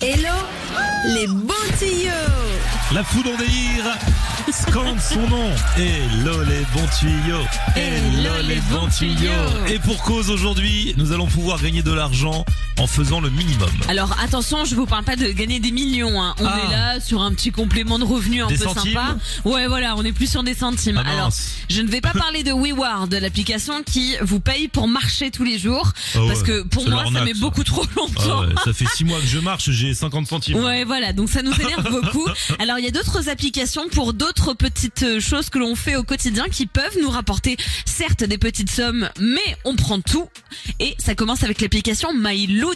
Hello les bons tuyaux La foudre en délire scande son nom. Hello les bons tuyaux. Hello les bons tuyaux. Et pour cause aujourd'hui, nous allons pouvoir gagner de l'argent en faisant le minimum. Alors attention, je vous parle pas de gagner des millions. Hein. On Ah. est là sur un petit complément de revenu un Des peu centimes sympa. Ouais, voilà, on est plus sur des centimes. Ah. Alors, je ne vais pas parler de WeWard, l'application qui vous paye pour marcher tous les jours, Ah ouais, parce que pour moi, ça met ça. beaucoup trop longtemps. ouais, ça fait 6 mois que je marche, j'ai 50 centimes. Ouais, voilà, donc ça nous énerve beaucoup. Alors, il y a d'autres applications pour d'autres petites choses que l'on fait au quotidien qui peuvent nous rapporter certes des petites sommes, mais on prend tout. Et ça commence avec l'application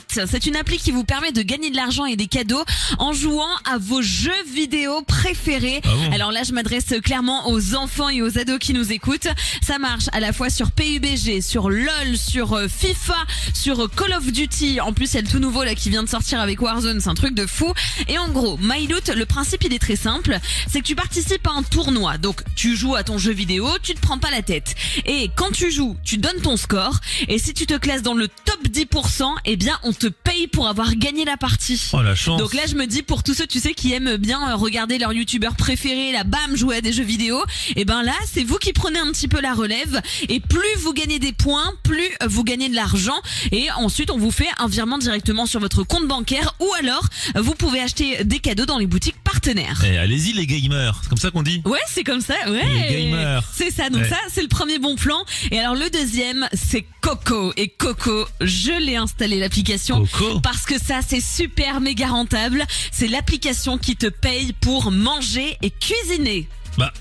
C'est une appli qui vous permet de gagner de l'argent et des cadeaux en jouant à vos jeux vidéo préférés. Ah bon Alors là, je m'adresse clairement aux enfants et aux ados qui nous écoutent. Ça marche à la fois sur PUBG, sur LOL, sur euh, FIFA, sur euh, Call of Duty. En plus, il y a le tout nouveau là qui vient de sortir avec Warzone. C'est un truc de fou. Et en gros, MyLoot, le principe il est très simple. C'est que tu participes à un tournoi. Donc, tu joues à ton jeu vidéo, tu te prends pas la tête. Et quand tu joues, tu donnes ton score. Et si tu te classes dans le top 10%, eh bien, on te paye pour avoir gagné la partie. Oh la chance. Donc là, je me dis pour tous ceux, tu sais, qui aiment bien euh, regarder leur youtubeur préféré, là, bam, jouer à des jeux vidéo, et ben là, c'est vous qui prenez un petit peu la relève. Et plus vous gagnez des points, plus euh, vous gagnez de l'argent. Et ensuite, on vous fait un virement directement sur votre compte bancaire, ou alors vous pouvez acheter des cadeaux dans les boutiques partenaires. Eh, allez-y les gamers, c'est comme ça qu'on dit. Ouais, c'est comme ça, ouais. Les gamers. C'est ça, donc Ouais. ça, c'est le premier bon plan. Et alors le deuxième, c'est Coco. Et Coco, je l'ai installé l'application. Coco Parce que ça, c'est super méga rentable. C'est l'application qui te paye pour manger et cuisiner. Bah,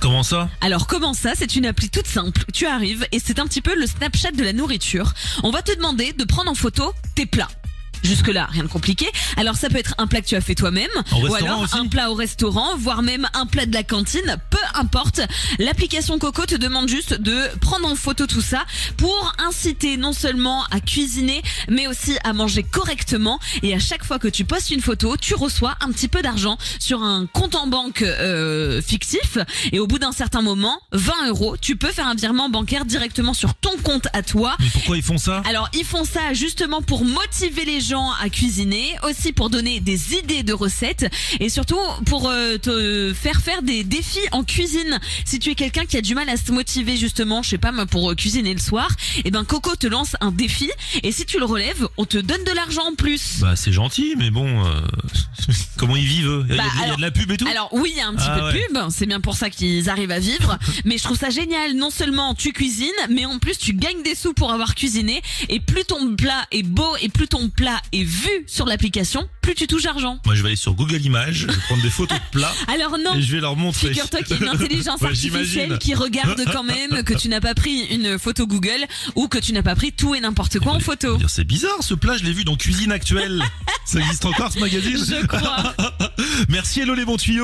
comment ça? Alors comment ça? C'est une appli toute simple. Tu arrives et c'est un petit peu le Snapchat de la nourriture. On va te demander de prendre en photo tes plats. Jusque là, rien de compliqué. Alors ça peut être un plat que tu as fait toi-même, ou alors aussi un plat au restaurant, voire même un plat de la cantine, peu importe. L'application Coco te demande juste de prendre en photo tout ça pour inciter non seulement à cuisiner, mais aussi à manger correctement. Et à chaque fois que tu postes une photo, tu reçois un petit peu d'argent sur un compte en banque euh, fictif. Et au bout d'un certain moment, 20 euros, tu peux faire un virement bancaire directement sur ton compte à toi. Mais pourquoi ils font ça? Alors ils font ça justement pour motiver les gens à cuisiner, aussi pour donner des idées de recettes et surtout pour euh, te faire faire des défis en cuisine. Si tu es quelqu'un qui a du mal à se motiver justement, je sais pas moi, pour euh, cuisiner le soir, et ben Coco te lance un défi et si tu le relèves, on te donne de l'argent en plus. Bah c'est gentil, mais bon, euh, comment ils vivent eux? Il y, a- Bah, il y a alors- de la pub et tout? Alors oui, il y a un petit Ah peu de pub, c'est bien pour ça qu'ils arrivent à vivre, mais je trouve ça génial. Non seulement tu cuisines, mais en plus tu gagnes des sous pour avoir cuisiné, et plus ton plat est beau et plus ton plat est vu sur l'application, plus tu touches argent. Moi je vais aller sur Google Images, je vais prendre des photos de plats Alors non. et je vais leur montrer. Figure-toi qu'il une intelligence artificielle qui regarde quand même que tu n'as pas pris une photo Google ou que tu n'as pas pris tout et n'importe quoi en photo. C'est bizarre ce plat, je l'ai vu dans Cuisine Actuelle. Ça existe encore ce magazine Je crois. Merci Hello les bons tuyaux.